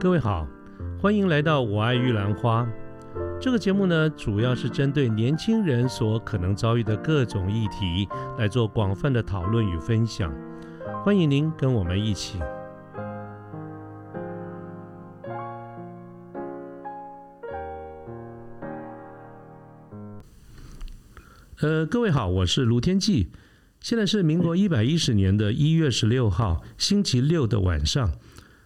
各位好，欢迎来到《我爱玉兰花》这个节目呢，主要是针对年轻人所可能遭遇的各种议题来做广泛的讨论与分享。欢迎您跟我们一起。呃，各位好，我是卢天记，现在是民国一百一十年的一月十六号星期六的晚上。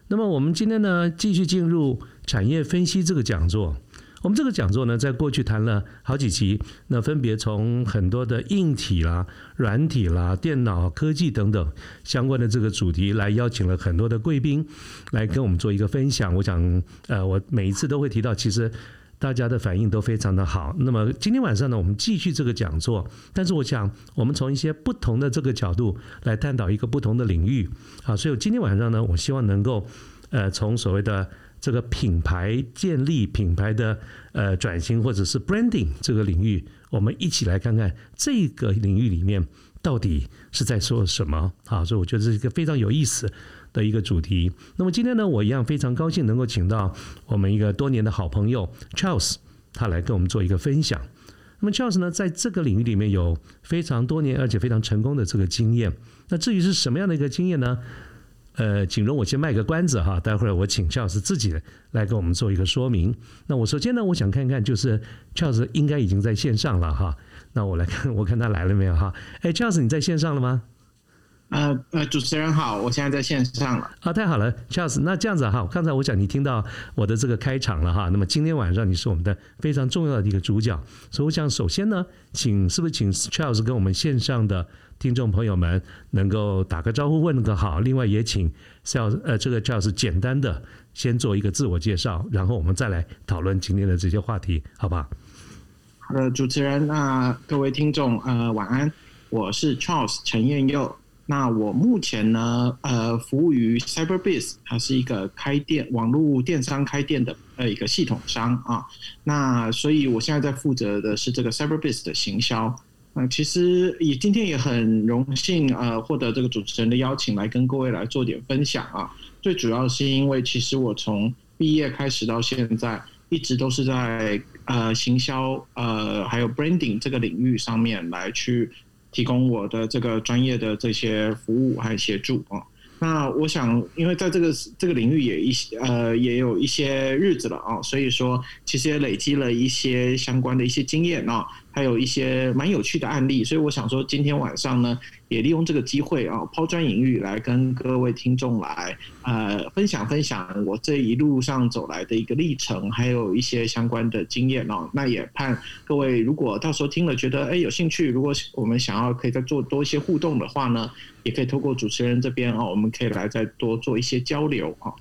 那么我们今天呢，继续进入产业分析这个讲座。我们这个讲座呢，在过去谈了好几集，那分别从很多的硬体啦、软体啦、电脑科技等等相关的这个主题，来邀请了很多的贵宾来跟我们做一个分享。我想，呃，我每一次都会提到，其实。大家的反应都非常的好。那么今天晚上呢，我们继续这个讲座。但是我想，我们从一些不同的这个角度来探讨一个不同的领域。好，所以今天晚上呢，我希望能够，呃，从所谓的这个品牌建立、品牌的呃转型，或者是 branding 这个领域，我们一起来看看这个领域里面到底是在说什么。好，所以我觉得这是一个非常有意思。的一个主题。那么今天呢，我一样非常高兴能够请到我们一个多年的好朋友 Charles，他来跟我们做一个分享。那么 Charles 呢，在这个领域里面有非常多年而且非常成功的这个经验。那至于是什么样的一个经验呢？呃，请容我先卖个关子哈，待会儿我请 Charles 自己来跟我们做一个说明。那我首先呢，我想看看就是 Charles 应该已经在线上了哈。那我来看，我看他来了没有哈？哎，Charles 你在线上了吗？呃呃，主持人好，我现在在线上了。啊，太好了，Charles。那这样子哈，刚才我想你听到我的这个开场了哈。那么今天晚上你是我们的非常重要的一个主角，所以我想首先呢，请是不是请 Charles 跟我们线上的听众朋友们能够打个招呼，问个好。另外也请 Charles 呃这个 Charles 简单的先做一个自我介绍，然后我们再来讨论今天的这些话题，好不好？好的，主持人，那各位听众呃晚安，我是 Charles 陈彦佑。那我目前呢，呃，服务于 CyberBiz，它是一个开店网络电商开店的呃一个系统商啊。那所以我现在在负责的是这个 CyberBiz 的行销。那其实也今天也很荣幸呃获得这个主持人的邀请来跟各位来做点分享啊。最主要是因为其实我从毕业开始到现在，一直都是在呃行销呃还有 branding 这个领域上面来去。提供我的这个专业的这些服务和协助啊，那我想，因为在这个这个领域也一些呃也有一些日子了啊，所以说其实也累积了一些相关的一些经验啊。还有一些蛮有趣的案例，所以我想说，今天晚上呢，也利用这个机会啊，抛砖引玉，来跟各位听众来呃分享分享我这一路上走来的一个历程，还有一些相关的经验哦。那也盼各位如果到时候听了觉得哎有兴趣，如果我们想要可以再做多一些互动的话呢，也可以透过主持人这边哦，我们可以来再多做一些交流啊。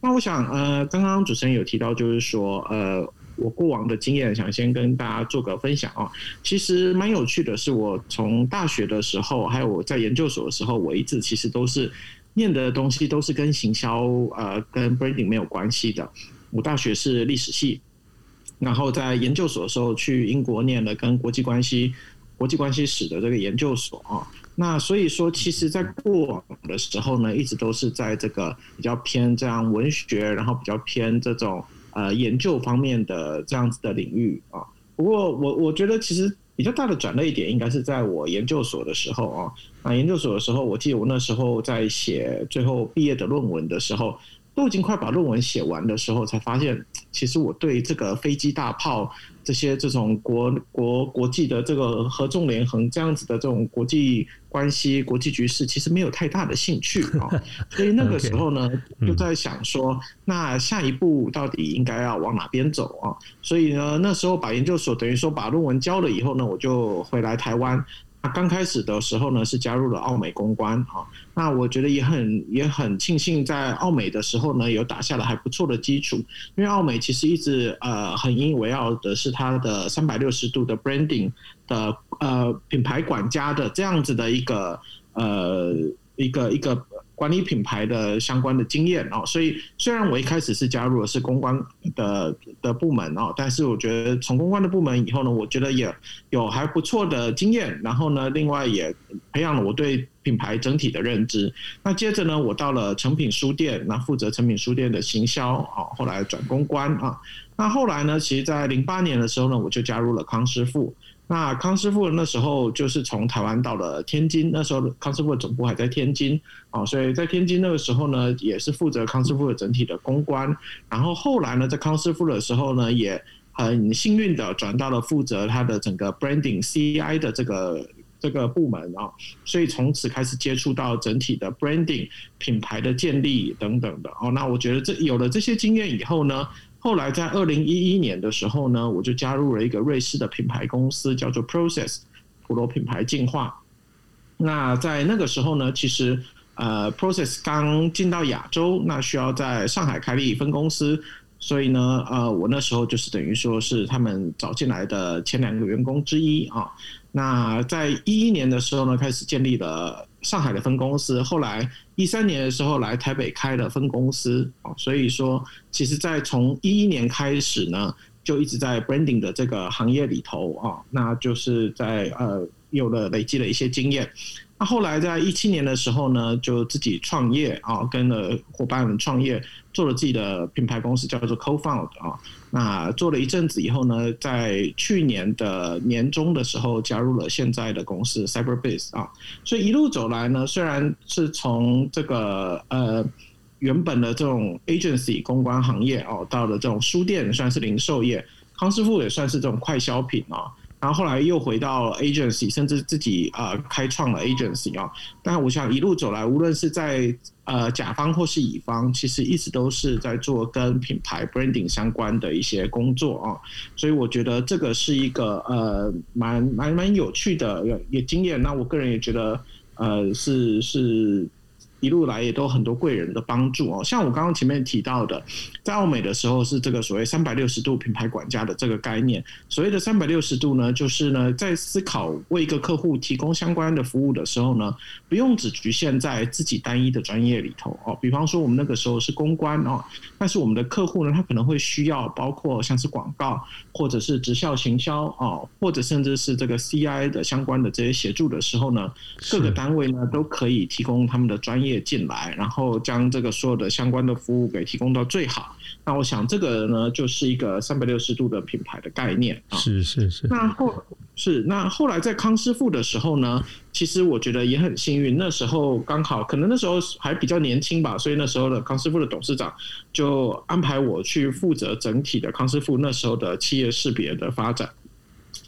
那我想呃，刚刚主持人有提到，就是说呃。我过往的经验，想先跟大家做个分享啊。其实蛮有趣的，是我从大学的时候，还有我在研究所的时候，我一直其实都是念的东西都是跟行销呃跟 branding 没有关系的。我大学是历史系，然后在研究所的时候去英国念了跟国际关系、国际关系史的这个研究所啊。那所以说，其实，在过往的时候呢，一直都是在这个比较偏这样文学，然后比较偏这种。呃，研究方面的这样子的领域啊，不过我我觉得其实比较大的转捩点应该是在我研究所的时候啊，啊，研究所的时候，我记得我那时候在写最后毕业的论文的时候。都已经快把论文写完的时候，才发现，其实我对这个飞机、大炮这些这种国国国际的这个合纵连横这样子的这种国际关系、国际局势，其实没有太大的兴趣啊。所以那个时候呢，就在想说，那下一步到底应该要往哪边走啊？所以呢，那时候把研究所等于说把论文交了以后呢，我就回来台湾。刚开始的时候呢，是加入了奥美公关啊。那我觉得也很也很庆幸，在奥美的时候呢，有打下了还不错的基础。因为奥美其实一直呃很引以为傲的是它的三百六十度的 branding 的呃品牌管家的这样子的一个呃一个一个。管理品牌的相关的经验哦，所以虽然我一开始是加入的是公关的的部门哦，但是我觉得从公关的部门以后呢，我觉得也有还不错的经验，然后呢，另外也培养了我对品牌整体的认知。那接着呢，我到了成品书店，那负责成品书店的行销啊，后来转公关啊。那后来呢，其实，在零八年的时候呢，我就加入了康师傅。那康师傅那时候就是从台湾到了天津，那时候康师傅的总部还在天津啊，所以在天津那个时候呢，也是负责康师傅的整体的公关。然后后来呢，在康师傅的时候呢，也很幸运的转到了负责他的整个 branding CI 的这个这个部门啊，所以从此开始接触到整体的 branding 品牌的建立等等的哦。那我觉得这有了这些经验以后呢。后来在二零一一年的时候呢，我就加入了一个瑞士的品牌公司，叫做 Process 普罗品牌进化。那在那个时候呢，其实呃 Process 刚进到亚洲，那需要在上海开立分公司，所以呢，呃，我那时候就是等于说是他们找进来的前两个员工之一啊。那在一一年的时候呢，开始建立了上海的分公司。后来一三年的时候来台北开了分公司啊，所以说，其实，在从一一年开始呢，就一直在 branding 的这个行业里头啊，那就是在呃有了累积了一些经验。那后来在一七年的时候呢，就自己创业啊，跟了伙伴们创业，做了自己的品牌公司，叫做 CoFound 啊。那做了一阵子以后呢，在去年的年终的时候，加入了现在的公司 CyberBase 啊。所以一路走来呢，虽然是从这个呃原本的这种 agency 公关行业哦，到了这种书店，算是零售业，康师傅也算是这种快消品啊。然后后来又回到 agency，甚至自己啊开创了 agency 啊。但我想一路走来，无论是在呃甲方或是乙方，其实一直都是在做跟品牌 branding 相关的一些工作啊。所以我觉得这个是一个呃蛮蛮蛮有趣的也经验。那我个人也觉得呃是是。一路来也都很多贵人的帮助哦，像我刚刚前面提到的，在澳美的时候是这个所谓三百六十度品牌管家的这个概念。所谓的三百六十度呢，就是呢在思考为一个客户提供相关的服务的时候呢，不用只局限在自己单一的专业里头哦。比方说我们那个时候是公关哦，但是我们的客户呢，他可能会需要包括像是广告或者是直销行销哦，或者甚至是这个 CI 的相关的这些协助的时候呢，各个单位呢都可以提供他们的专业。进来，然后将这个所有的相关的服务给提供到最好。那我想这个呢，就是一个三百六十度的品牌的概念啊。是是是。那后是那后来在康师傅的时候呢，其实我觉得也很幸运，那时候刚好可能那时候还比较年轻吧，所以那时候的康师傅的董事长就安排我去负责整体的康师傅那时候的企业识别的发展。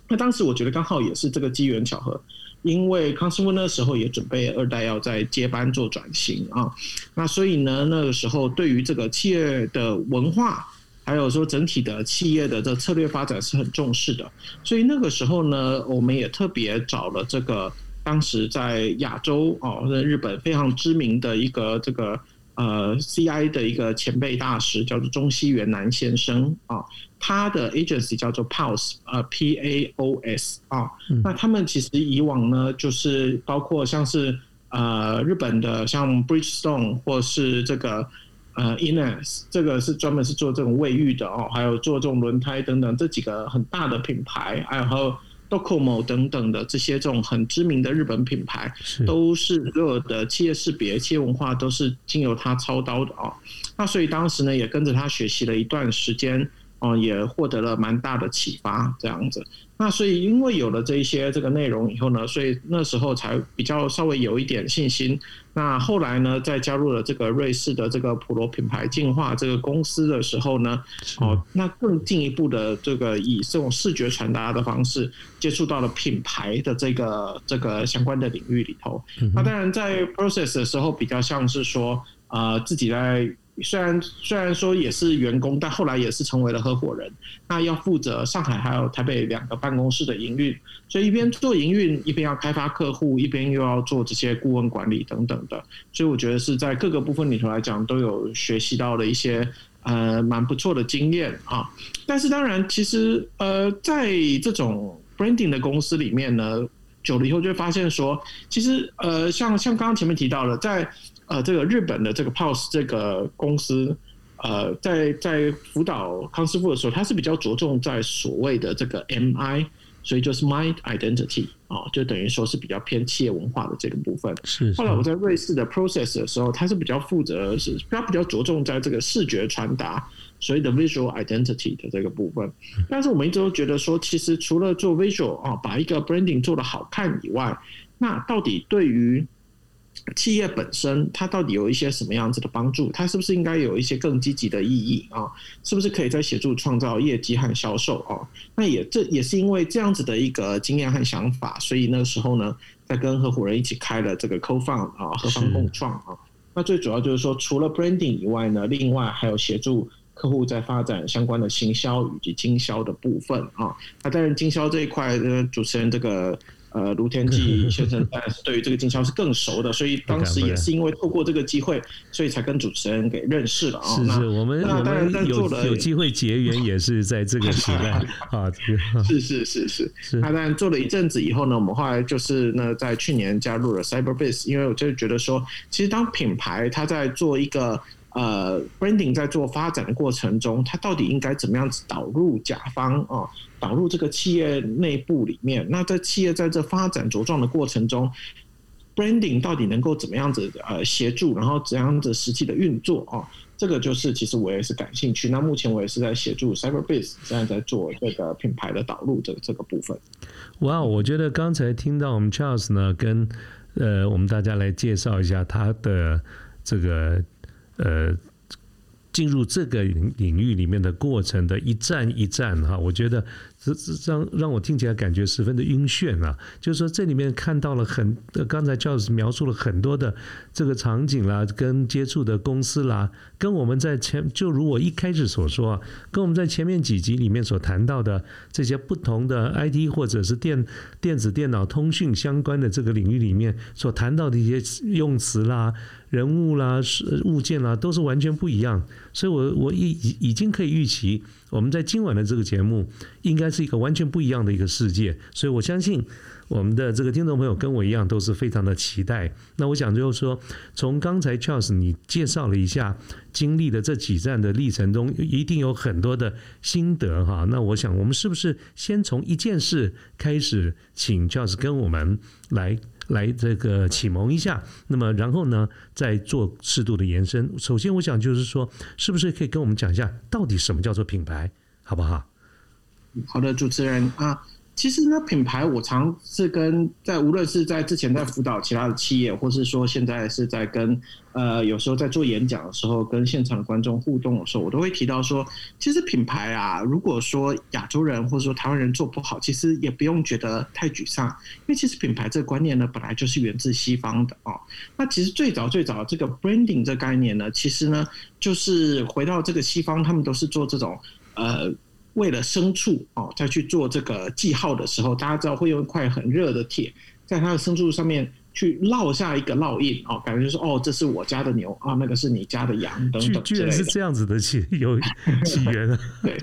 那当时我觉得刚好也是这个机缘巧合。因为康师傅那时候也准备二代要在接班做转型啊，那所以呢，那个时候对于这个企业的文化，还有说整体的企业的这策略发展是很重视的，所以那个时候呢，我们也特别找了这个当时在亚洲哦，在日本非常知名的一个这个。呃，CI 的一个前辈大师叫做中西元南先生啊，他的 agency 叫做 Pulse，呃，P A O S 啊。那他们其实以往呢，就是包括像是呃日本的像 Bridgestone 或是这个呃 Ines，这个是专门是做这种卫浴的哦，还有做这种轮胎等等这几个很大的品牌，还有。Docomo 等等的这些这种很知名的日本品牌，都是所有的企业识别、企业文化都是经由他操刀的啊。那所以当时呢，也跟着他学习了一段时间。哦，也获得了蛮大的启发，这样子。那所以，因为有了这一些这个内容以后呢，所以那时候才比较稍微有一点信心。那后来呢，在加入了这个瑞士的这个普罗品牌进化这个公司的时候呢，哦，那更进一步的这个以这种视觉传达的方式接触到了品牌的这个这个相关的领域里头。那当然，在 process 的时候，比较像是说，呃，自己在。虽然虽然说也是员工，但后来也是成为了合伙人。那要负责上海还有台北两个办公室的营运，所以一边做营运，一边要开发客户，一边又要做这些顾问管理等等的。所以我觉得是在各个部分里头来讲，都有学习到了一些呃蛮不错的经验啊。但是当然，其实呃在这种 branding 的公司里面呢，久了以后就会发现说，其实呃像像刚刚前面提到的，在呃，这个日本的这个 Pulse 这个公司，呃，在在辅导康师傅的时候，他是比较着重在所谓的这个 MI 所以就是 mind identity 哦，就等于说是比较偏企业文化的这个部分。是。后来我在瑞士的 process 的时候，它是比较负责是它比较着重在这个视觉传达，所以的 visual identity 的这个部分。但是我们一直都觉得说，其实除了做 visual 啊，把一个 branding 做的好看以外，那到底对于企业本身，它到底有一些什么样子的帮助？它是不是应该有一些更积极的意义啊？是不是可以在协助创造业绩和销售啊？那也这也是因为这样子的一个经验和想法，所以那个时候呢，在跟合伙人一起开了这个 Co Fund 啊，合方共创啊。那最主要就是说，除了 Branding 以外呢，另外还有协助客户在发展相关的行销以及经销的部分啊。那当然，经销这一块呃主持人这个。呃，卢天记 先生当然是对于这个经销是更熟的，所以当时也是因为透过这个机会，所以才跟主持人给认识了啊。是是，我们我们有有机会结缘，也是在这个时代 啊。是是是是是。他 当然做了一阵子以后呢，我们后来就是呢，在去年加入了 CyberBase，因为我就觉得说，其实当品牌它在做一个。呃，branding 在做发展的过程中，它到底应该怎么样子导入甲方啊？导入这个企业内部里面，那在企业在这发展茁壮的过程中，branding 到底能够怎么样子呃协助，然后怎样子实际的运作啊？这个就是其实我也是感兴趣。那目前我也是在协助 CyberBase，现在在做这个品牌的导入这这个部分。哇，我觉得刚才听到我们 Charles 呢，跟呃我们大家来介绍一下他的这个。呃，进入这个领域里面的过程的一站一站哈，我觉得。这这让让我听起来感觉十分的晕眩啊！就是说，这里面看到了很，刚才教授描述了很多的这个场景啦，跟接触的公司啦，跟我们在前就如我一开始所说，跟我们在前面几集里面所谈到的这些不同的 IT 或者是电电子电脑通讯相关的这个领域里面所谈到的一些用词啦、人物啦、物件啦，都是完全不一样。所以我我已已经可以预期。我们在今晚的这个节目，应该是一个完全不一样的一个世界，所以我相信我们的这个听众朋友跟我一样都是非常的期待。那我想就是说，从刚才 Charles 你介绍了一下经历的这几站的历程中，一定有很多的心得哈。那我想，我们是不是先从一件事开始，请 Charles 跟我们来？来这个启蒙一下，那么然后呢，再做适度的延伸。首先，我想就是说，是不是可以跟我们讲一下，到底什么叫做品牌，好不好？好的，主持人啊。其实呢，品牌我常是跟在无论是在之前在辅导其他的企业，或是说现在是在跟呃有时候在做演讲的时候，跟现场的观众互动的时候，我都会提到说，其实品牌啊，如果说亚洲人或者说台湾人做不好，其实也不用觉得太沮丧，因为其实品牌这个观念呢，本来就是源自西方的哦。那其实最早最早这个 branding 这概念呢，其实呢就是回到这个西方，他们都是做这种呃。为了牲畜哦，再去做这个记号的时候，大家知道会用一块很热的铁，在它的牲畜上面去烙下一个烙印哦，感觉就是哦，这是我家的牛啊，那个是你家的羊等等居然是这样子的起有起源啊，对。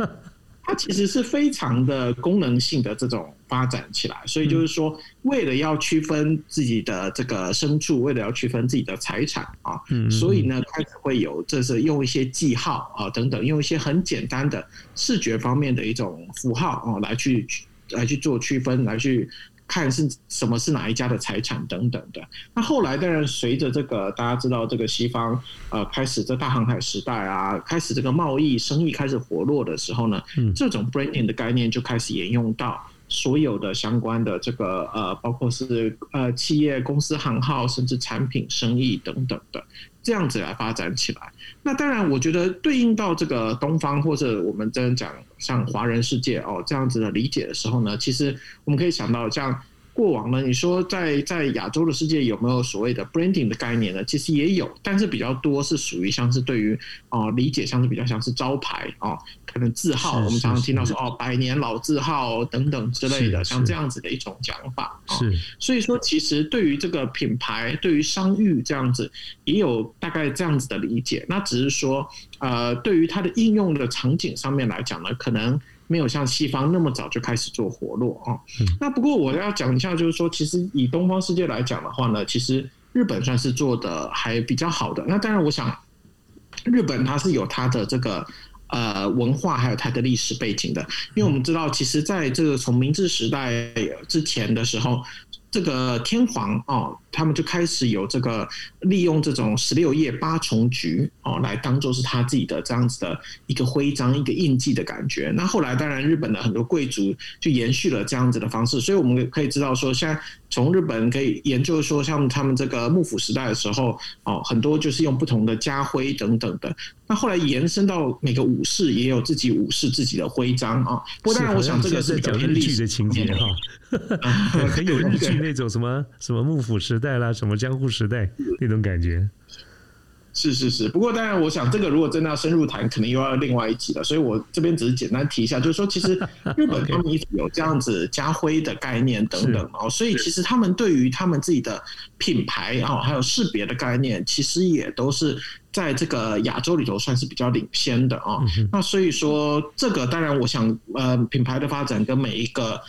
它其实是非常的功能性的这种发展起来，所以就是说，为了要区分自己的这个牲畜，为了要区分自己的财产啊，所以呢，开始会有这是用一些记号啊等等，用一些很简单的视觉方面的一种符号啊来去来去做区分，来去。看是什么是哪一家的财产等等的。那后来当然随着这个大家知道这个西方呃开始这大航海时代啊，开始这个贸易生意开始活络的时候呢，这种 branding 的概念就开始沿用到所有的相关的这个呃，包括是呃企业公司行号，甚至产品生意等等的。这样子来发展起来，那当然，我觉得对应到这个东方或者我们真讲像华人世界哦这样子的理解的时候呢，其实我们可以想到像。过往呢？你说在在亚洲的世界有没有所谓的 branding 的概念呢？其实也有，但是比较多是属于像是对于哦理解像是比较像是招牌哦，可能字号，我们常常听到说哦百年老字号等等之类的，像这样子的一种讲法。是，所以说其实对于这个品牌，对于商誉这样子，也有大概这样子的理解。那只是说呃，对于它的应用的场景上面来讲呢，可能。没有像西方那么早就开始做活络啊。那不过我要讲一下，就是说，其实以东方世界来讲的话呢，其实日本算是做的还比较好的。那当然，我想日本它是有它的这个呃文化还有它的历史背景的。因为我们知道，其实在这个从明治时代之前的时候。这个天皇哦，他们就开始有这个利用这种十六叶八重菊哦，来当做是他自己的这样子的一个徽章、一个印记的感觉。那后来当然日本的很多贵族就延续了这样子的方式，所以我们可以知道说，现在从日本可以研究说，像他们这个幕府时代的时候哦，很多就是用不同的家徽等等的。那后来延伸到每个武士也有自己武士自己的徽章啊。不过当然，我想这个是讲日剧的情节哈。很有日剧那种什么 什么幕府时代啦，什么江户时代那种感觉。是是是，不过当然，我想这个如果真的要深入谈，可能又要另外一集了。所以我这边只是简单提一下，就是说，其实 日本他们一直有这样子家徽的概念等等哦，所以其实他们对于他们自己的品牌啊，还有识别的概念，其实也都是在这个亚洲里头算是比较领先的啊。那所以说，这个当然，我想呃，品牌的发展跟每一个。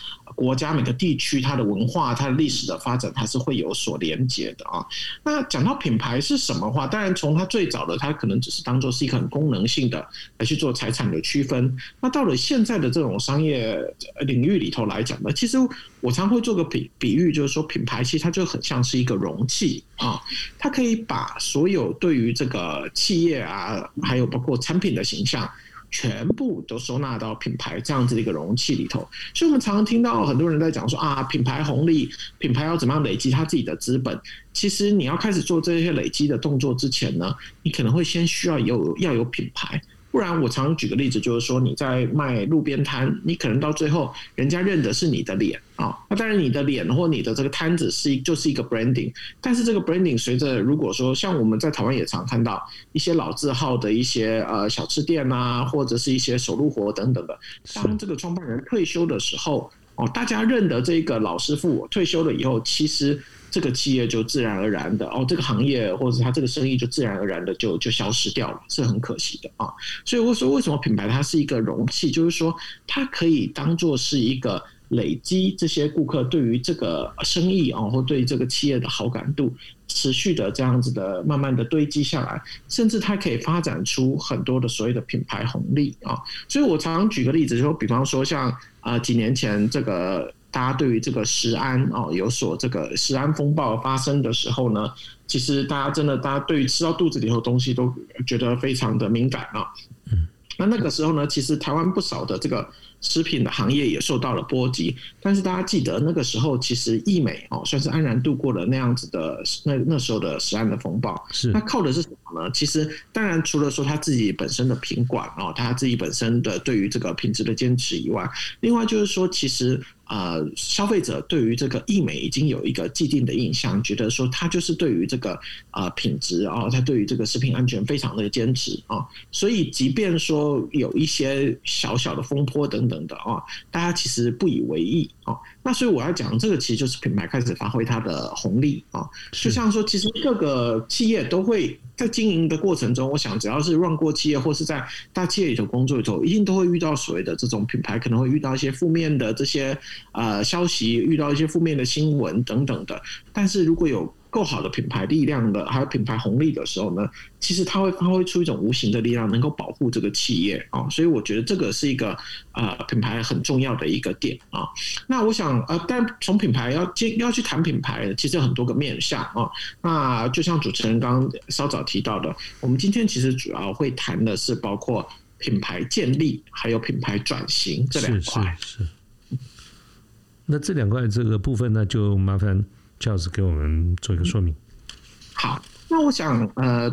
国家每个地区，它的文化、它的历史的发展，它是会有所连接的啊。那讲到品牌是什么话，当然从它最早的，它可能只是当做是一个很功能性的来去做财产的区分。那到了现在的这种商业领域里头来讲呢，其实我常会做个比比喻，就是说品牌其实它就很像是一个容器啊，它可以把所有对于这个企业啊，还有包括产品的形象。全部都收纳到品牌这样子的一个容器里头，所以我们常常听到很多人在讲说啊，品牌红利，品牌要怎么样累积他自己的资本？其实你要开始做这些累积的动作之前呢，你可能会先需要有要有品牌。不然，我常举个例子，就是说你在卖路边摊，你可能到最后人家认的是你的脸啊。那当然，你的脸或你的这个摊子是就是一个 branding，但是这个 branding 随着如果说像我们在台湾也常看到一些老字号的一些呃小吃店啊，或者是一些手路活等等的，当这个创办人退休的时候，哦，大家认得这个老师傅退休了以后，其实。这个企业就自然而然的哦，这个行业或者他这个生意就自然而然的就就消失掉了，是很可惜的啊。所以我说，为什么品牌它是一个容器，就是说它可以当做是一个累积这些顾客对于这个生意啊，或对这个企业的好感度，持续的这样子的慢慢的堆积下来，甚至它可以发展出很多的所谓的品牌红利啊。所以我常常举个例子，就比方说像啊几年前这个。大家对于这个食安哦有所这个食安风暴发生的时候呢，其实大家真的，大家对于吃到肚子里头东西都觉得非常的敏感啊。嗯，那那个时候呢，其实台湾不少的这个。食品的行业也受到了波及，但是大家记得那个时候，其实易美哦算是安然度过了那样子的那那时候的食安的风暴。是，那靠的是什么呢？其实当然除了说他自己本身的品管哦，他自己本身的对于这个品质的坚持以外，另外就是说，其实呃，消费者对于这个易美已经有一个既定的印象，觉得说他就是对于这个啊品质啊，他对于这个食品安全非常的坚持啊，所以即便说有一些小小的风波等。等的啊，大家其实不以为意啊。那所以我要讲这个，其实就是品牌开始发挥它的红利啊。就像说，其实各个企业都会在经营的过程中，我想只要是 run 过企业或是在大企业里头工作里头，一定都会遇到所谓的这种品牌可能会遇到一些负面的这些呃消息，遇到一些负面的新闻等等的。但是如果有够好的品牌力量的，还有品牌红利的时候呢，其实它会发挥出一种无形的力量，能够保护这个企业啊。所以我觉得这个是一个呃品牌很重要的一个点啊。那我想呃，但从品牌要接要去谈品牌，其实很多个面向啊。那就像主持人刚刚稍早提到的，我们今天其实主要会谈的是包括品牌建立还有品牌转型这两块。是。那这两块这个部分呢，就麻烦。这样子给我们做一个说明。好，那我想，呃，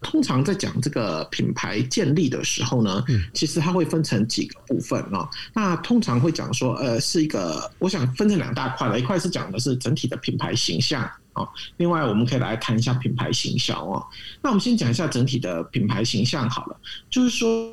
通常在讲这个品牌建立的时候呢，其实它会分成几个部分啊。那通常会讲说，呃，是一个，我想分成两大块了，一块是讲的是整体的品牌形象啊，另外我们可以来谈一下品牌形象哦。那我们先讲一下整体的品牌形象好了，就是说，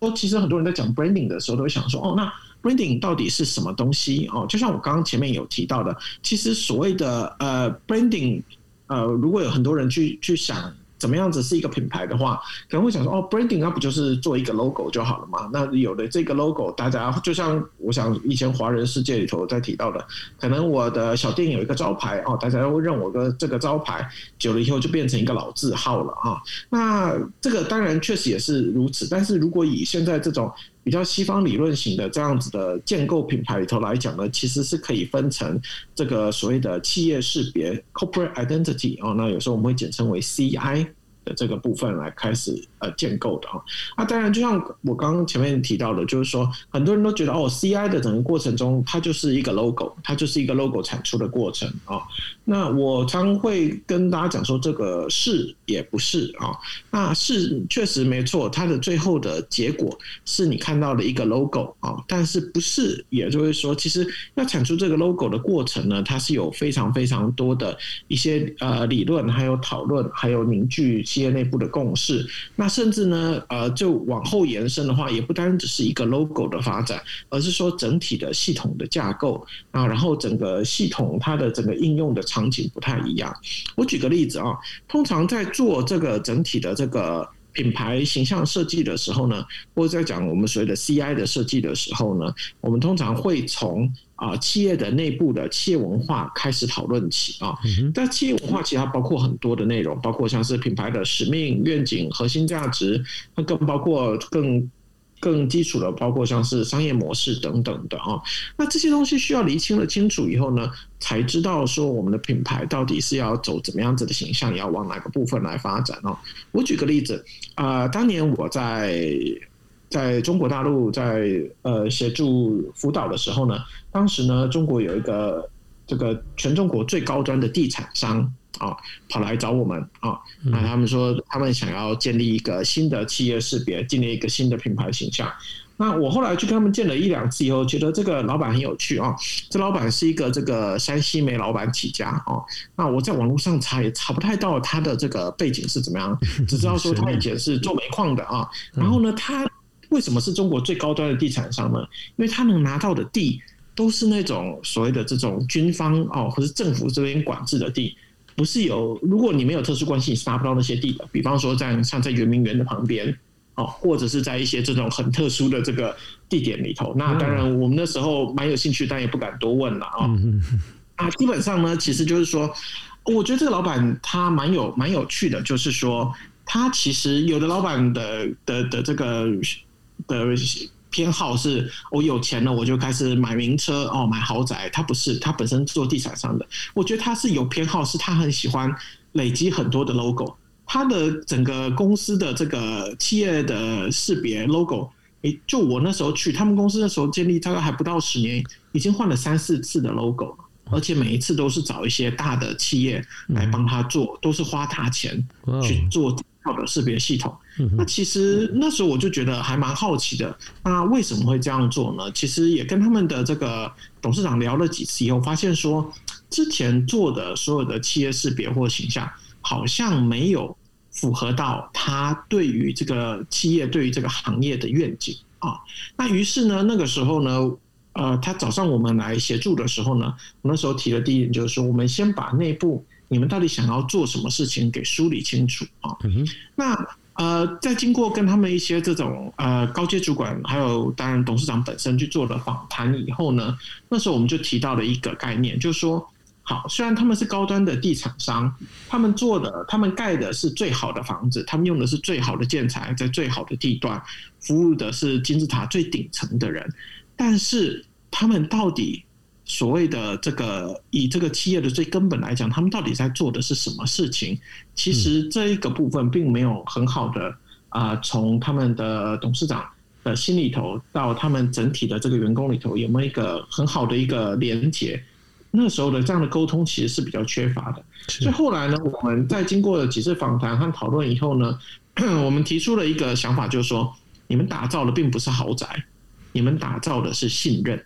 说其实很多人在讲 branding 的时候，都会想说，哦，那 branding 到底是什么东西哦？就像我刚刚前面有提到的，其实所谓的呃 branding，呃，如果有很多人去去想怎么样子是一个品牌的话，可能会想说哦，branding 那不就是做一个 logo 就好了嘛？那有了这个 logo，大家就像我想以前华人世界里头在提到的，可能我的小店有一个招牌哦，大家会认我的这个招牌，久了以后就变成一个老字号了啊。那这个当然确实也是如此，但是如果以现在这种比较西方理论型的这样子的建构品牌里头来讲呢，其实是可以分成这个所谓的企业识别 （corporate identity） 哦，那有时候我们会简称为 CI 的这个部分来开始呃建构的啊。那当然，就像我刚刚前面提到的，就是说很多人都觉得哦，CI 的整个过程中，它就是一个 logo，它就是一个 logo 产出的过程啊。那我常会跟大家讲说，这个是也不是啊。那是确实没错，它的最后的结果是你看到的一个 logo 啊，但是不是，也就是说，其实要产出这个 logo 的过程呢，它是有非常非常多的一些呃理论，还有讨论，还有凝聚企业内部的共识。那甚至呢，呃，就往后延伸的话，也不单只是一个 logo 的发展，而是说整体的系统的架构啊，然后整个系统它的整个应用的。场景不太一样。我举个例子啊，通常在做这个整体的这个品牌形象设计的时候呢，或者在讲我们所谓的 CI 的设计的时候呢，我们通常会从啊企业的内部的企业文化开始讨论起啊。但企业文化其实它包括很多的内容，包括像是品牌的使命、愿景、核心价值，那更包括更。更基础的，包括像是商业模式等等的啊，那这些东西需要厘清了清楚以后呢，才知道说我们的品牌到底是要走怎么样子的形象，要往哪个部分来发展哦。我举个例子啊，当年我在在中国大陆在呃协助辅导的时候呢，当时呢中国有一个这个全中国最高端的地产商。啊，跑来找我们啊！那他们说他们想要建立一个新的企业识别，建立一个新的品牌形象。那我后来去跟他们见了一两次以后，觉得这个老板很有趣啊。这老板是一个这个山西煤老板起家啊。那我在网络上查也查不太到他的这个背景是怎么样，只知道说他以前是做煤矿的啊。然后呢，他为什么是中国最高端的地产商呢？因为他能拿到的地都是那种所谓的这种军方哦，或是政府这边管制的地。不是有，如果你没有特殊关系，你是拿不到那些地的。比方说，在像在圆明园的旁边，哦，或者是在一些这种很特殊的这个地点里头。那当然，我们那时候蛮有兴趣，但也不敢多问了啊。啊，基本上呢，其实就是说，我觉得这个老板他蛮有蛮有趣的，就是说，他其实有的老板的的的这个的。偏好是我有钱了，我就开始买名车哦，买豪宅。他不是，他本身做地产商的。我觉得他是有偏好，是他很喜欢累积很多的 logo。他的整个公司的这个企业的识别 logo，诶，就我那时候去他们公司的时候建立，大概还不到十年，已经换了三四次的 logo，而且每一次都是找一些大的企业来帮他做，都是花大钱去做。好的识别系统，那其实那时候我就觉得还蛮好奇的。那为什么会这样做呢？其实也跟他们的这个董事长聊了几次以后，发现说之前做的所有的企业识别或形象，好像没有符合到他对于这个企业、对于这个行业的愿景啊。那于是呢，那个时候呢，呃，他找上我们来协助的时候呢，那时候提的第一点就是说，我们先把内部。你们到底想要做什么事情？给梳理清楚啊！那呃，在经过跟他们一些这种呃高阶主管，还有当然董事长本身去做了访谈以后呢，那时候我们就提到了一个概念，就是说，好，虽然他们是高端的地产商，他们做的、他们盖的是最好的房子，他们用的是最好的建材，在最好的地段，服务的是金字塔最顶层的人，但是他们到底？所谓的这个，以这个企业的最根本来讲，他们到底在做的是什么事情？其实这一个部分并没有很好的啊，从他们的董事长的心里头到他们整体的这个员工里头，有没有一个很好的一个连接？那时候的这样的沟通其实是比较缺乏的。所以后来呢，我们在经过了几次访谈和讨论以后呢，我们提出了一个想法，就是说，你们打造的并不是豪宅，你们打造的是信任。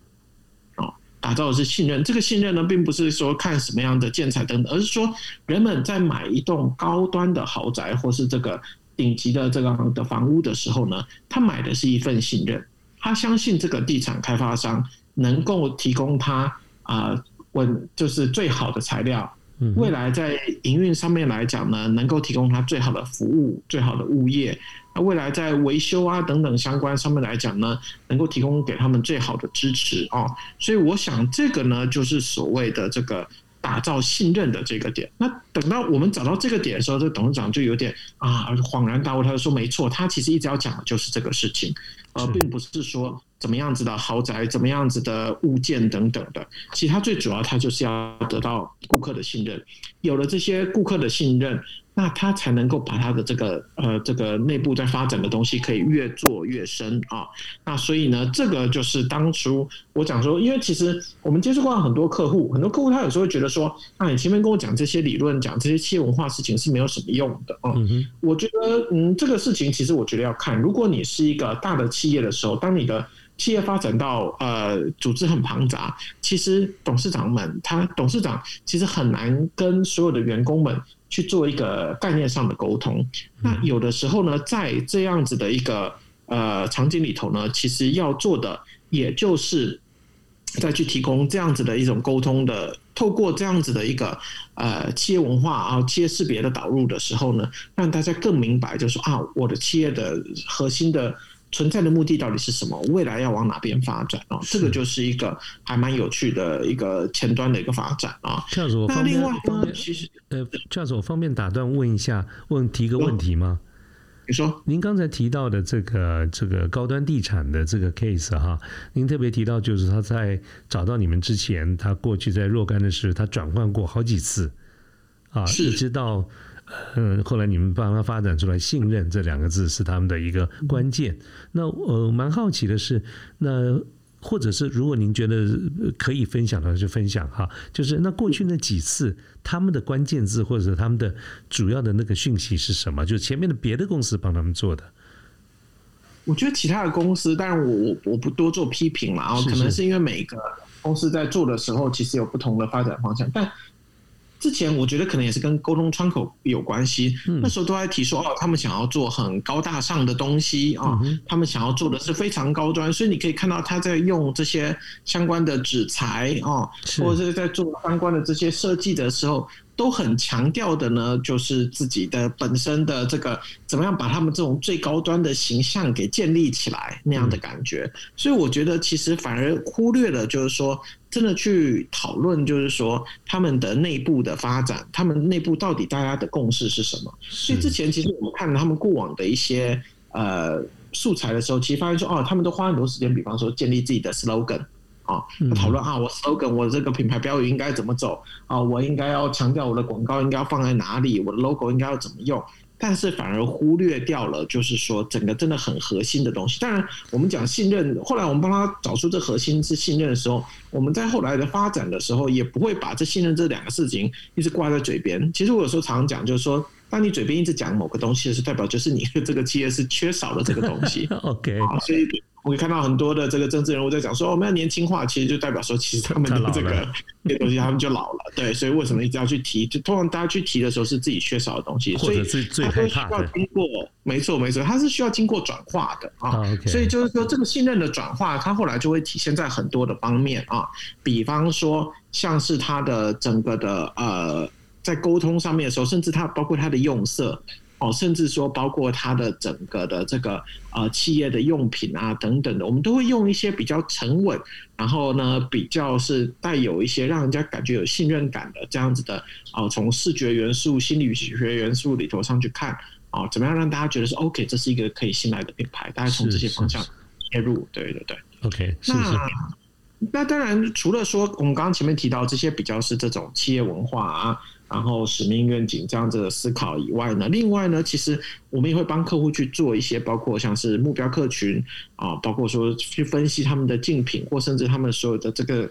打造的是信任，这个信任呢，并不是说看什么样的建材等等，而是说人们在买一栋高端的豪宅或是这个顶级的这个的房屋的时候呢，他买的是一份信任，他相信这个地产开发商能够提供他啊稳就是最好的材料，未来在营运上面来讲呢，能够提供他最好的服务、最好的物业。那未来在维修啊等等相关上面来讲呢，能够提供给他们最好的支持哦。所以我想这个呢，就是所谓的这个打造信任的这个点。那等到我们找到这个点的时候，这董事长就有点啊恍然大悟，他就说：“没错，他其实一直要讲的就是这个事情，而并不是说。”怎么样子的豪宅，怎么样子的物件等等的，其实他最主要，他就是要得到顾客的信任。有了这些顾客的信任。那他才能够把他的这个呃这个内部在发展的东西可以越做越深啊。那所以呢，这个就是当初我讲说，因为其实我们接触过很多客户，很多客户他有时候会觉得说，那你前面跟我讲这些理论，讲这些企业文化事情是没有什么用的啊。我觉得嗯，这个事情其实我觉得要看，如果你是一个大的企业的时候，当你的企业发展到呃组织很庞杂，其实董事长们他董事长其实很难跟所有的员工们。去做一个概念上的沟通，那有的时候呢，在这样子的一个呃场景里头呢，其实要做的，也就是再去提供这样子的一种沟通的，透过这样子的一个呃企业文化啊、企业识别的导入的时候呢，让大家更明白，就是说啊，我的企业的核心的。存在的目的到底是什么？未来要往哪边发展啊？这个就是一个还蛮有趣的一个前端的一个发展啊。这样子，我方便其实呃，这样子我方便打断问一下，问提个问题吗？你说，您刚才提到的这个这个高端地产的这个 case 哈，您特别提到就是他在找到你们之前，他过去在若干的时候，他转换过好几次啊，一直到。嗯，后来你们帮他发展出来，信任这两个字是他们的一个关键。那呃，蛮好奇的是，那或者是如果您觉得可以分享的，就分享哈。就是那过去那几次，他们的关键字或者他们的主要的那个讯息是什么？就前面的别的公司帮他们做的。我觉得其他的公司，当然我我我不多做批评了啊，可能是因为每个公司在做的时候，其实有不同的发展方向，但。之前我觉得可能也是跟沟通窗口有关系，那时候都在提说哦，他们想要做很高大上的东西啊，他们想要做的是非常高端，所以你可以看到他在用这些相关的纸材啊，或者是在做相关的这些设计的时候。都很强调的呢，就是自己的本身的这个怎么样把他们这种最高端的形象给建立起来那样的感觉，所以我觉得其实反而忽略了，就是说真的去讨论，就是说他们的内部的发展，他们内部到底大家的共识是什么？所以之前其实我们看他们过往的一些呃素材的时候，其实发现说哦，他们都花很多时间，比方说建立自己的 slogan。啊，讨论啊，我 slogan，我这个品牌标语应该怎么走啊？我应该要强调我的广告应该要放在哪里？我的 logo 应该要怎么用？但是反而忽略掉了，就是说整个真的很核心的东西。当然，我们讲信任，后来我们帮他找出这核心是信任的时候，我们在后来的发展的时候，也不会把这信任这两个事情一直挂在嘴边。其实我有时候常常讲，就是说，当你嘴边一直讲某个东西的时候，代表就是你的这个企业是缺少了这个东西。OK，所以。我会看到很多的这个政治人物在讲说我们要年轻化，其实就代表说其实他们的这个 这些东西他们就老了，对，所以为什么一直要去提？就通常大家去提的时候是自己缺少的东西，所以他都需要经过，没错没错，它是需要经过转化的啊。所以就是说这个信任的转化，它后来就会体现在很多的方面啊，比方说像是他的整个的呃在沟通上面的时候，甚至他包括他的用色。哦，甚至说包括它的整个的这个呃企业的用品啊等等的，我们都会用一些比较沉稳，然后呢比较是带有一些让人家感觉有信任感的这样子的哦，从视觉元素、心理学元素里头上去看哦，怎么样让大家觉得是 OK，这是一个可以信赖的品牌？大家从这些方向切入，对对对，OK。那那当然，除了说我们刚刚前面提到这些比较是这种企业文化啊。然后使命愿景这样子的思考以外呢，另外呢，其实我们也会帮客户去做一些，包括像是目标客群啊，包括说去分析他们的竞品，或甚至他们所有的这个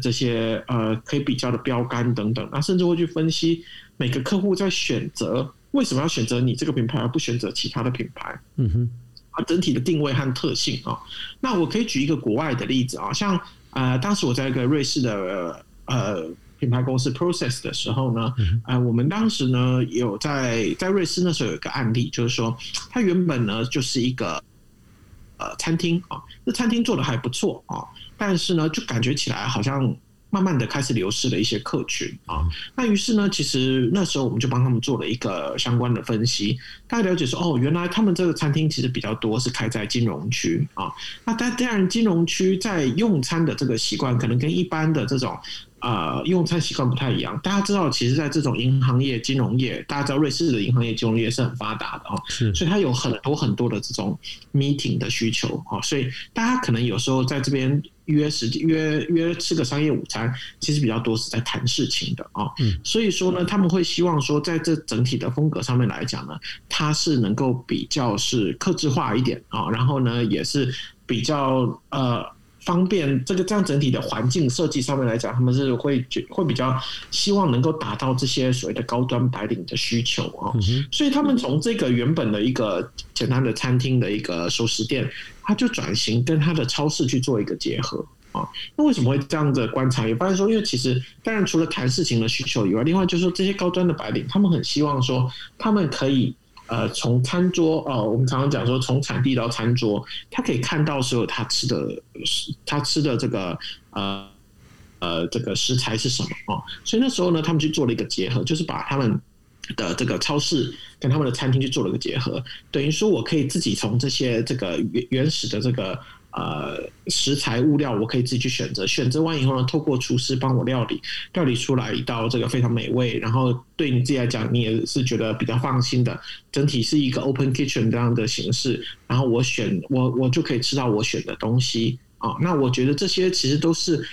这些呃可以比较的标杆等等，那甚至会去分析每个客户在选择为什么要选择你这个品牌而不选择其他的品牌，嗯哼，啊整体的定位和特性啊，那我可以举一个国外的例子啊，像呃当时我在一个瑞士的呃。品牌公司 Process 的时候呢，呃，我们当时呢有在在瑞士那时候有一个案例，就是说它原本呢就是一个呃餐厅啊，那餐厅做的还不错啊，但是呢就感觉起来好像慢慢的开始流失了一些客群啊。那于是呢，其实那时候我们就帮他们做了一个相关的分析，大家了解说，哦，原来他们这个餐厅其实比较多是开在金融区啊。那但当然，金融区在用餐的这个习惯，可能跟一般的这种。呃，用餐习惯不太一样。大家知道，其实，在这种银行业、金融业，大家知道瑞士的银行业、金融业是很发达的哦，是，所以它有很多很多的这种 meeting 的需求哦，所以大家可能有时候在这边约时间、约约吃个商业午餐，其实比较多是在谈事情的啊。嗯，所以说呢，他们会希望说，在这整体的风格上面来讲呢，它是能够比较是克制化一点啊，然后呢，也是比较呃。方便这个这样整体的环境设计上面来讲，他们是会会比较希望能够达到这些所谓的高端白领的需求啊，所以他们从这个原本的一个简单的餐厅的一个熟食店，他就转型跟他的超市去做一个结合啊。那为什么会这样的观察？也发现说，因为其实当然除了谈事情的需求以外，另外就是说这些高端的白领，他们很希望说他们可以。呃，从餐桌哦，我们常常讲说，从产地到餐桌，他可以看到所有他吃的，他吃的这个呃呃这个食材是什么哦。所以那时候呢，他们去做了一个结合，就是把他们的这个超市跟他们的餐厅去做了一个结合，等于说我可以自己从这些这个原原始的这个。呃，食材物料我可以自己去选择，选择完以后呢，透过厨师帮我料理，料理出来一道这个非常美味，然后对你自己来讲，你也是觉得比较放心的。整体是一个 open kitchen 这样的形式，然后我选我我就可以吃到我选的东西啊。那我觉得这些其实都是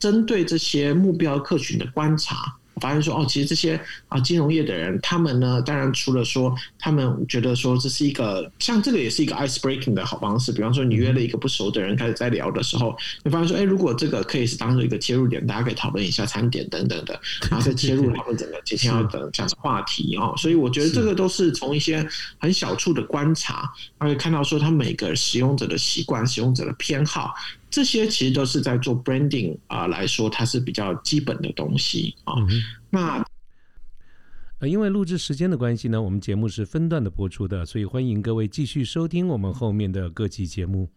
针对这些目标客群的观察。发现说哦，其实这些啊金融业的人，他们呢，当然除了说他们觉得说这是一个像这个也是一个 ice breaking 的好方式。比方说，你约了一个不熟的人开始在聊的时候，你发现说，哎，如果这个可以是当做一个切入点，大家可以讨论一下餐点等等的，然后再切入他们整个今天要的讲的话题哦。所以我觉得这个都是从一些很小处的观察，而且看到说他每个使用者的习惯、使用者的偏好。这些其实都是在做 branding 啊，来说它是比较基本的东西啊。那呃，因为录制时间的关系呢，我们节目是分段的播出的，所以欢迎各位继续收听我们后面的各期节目。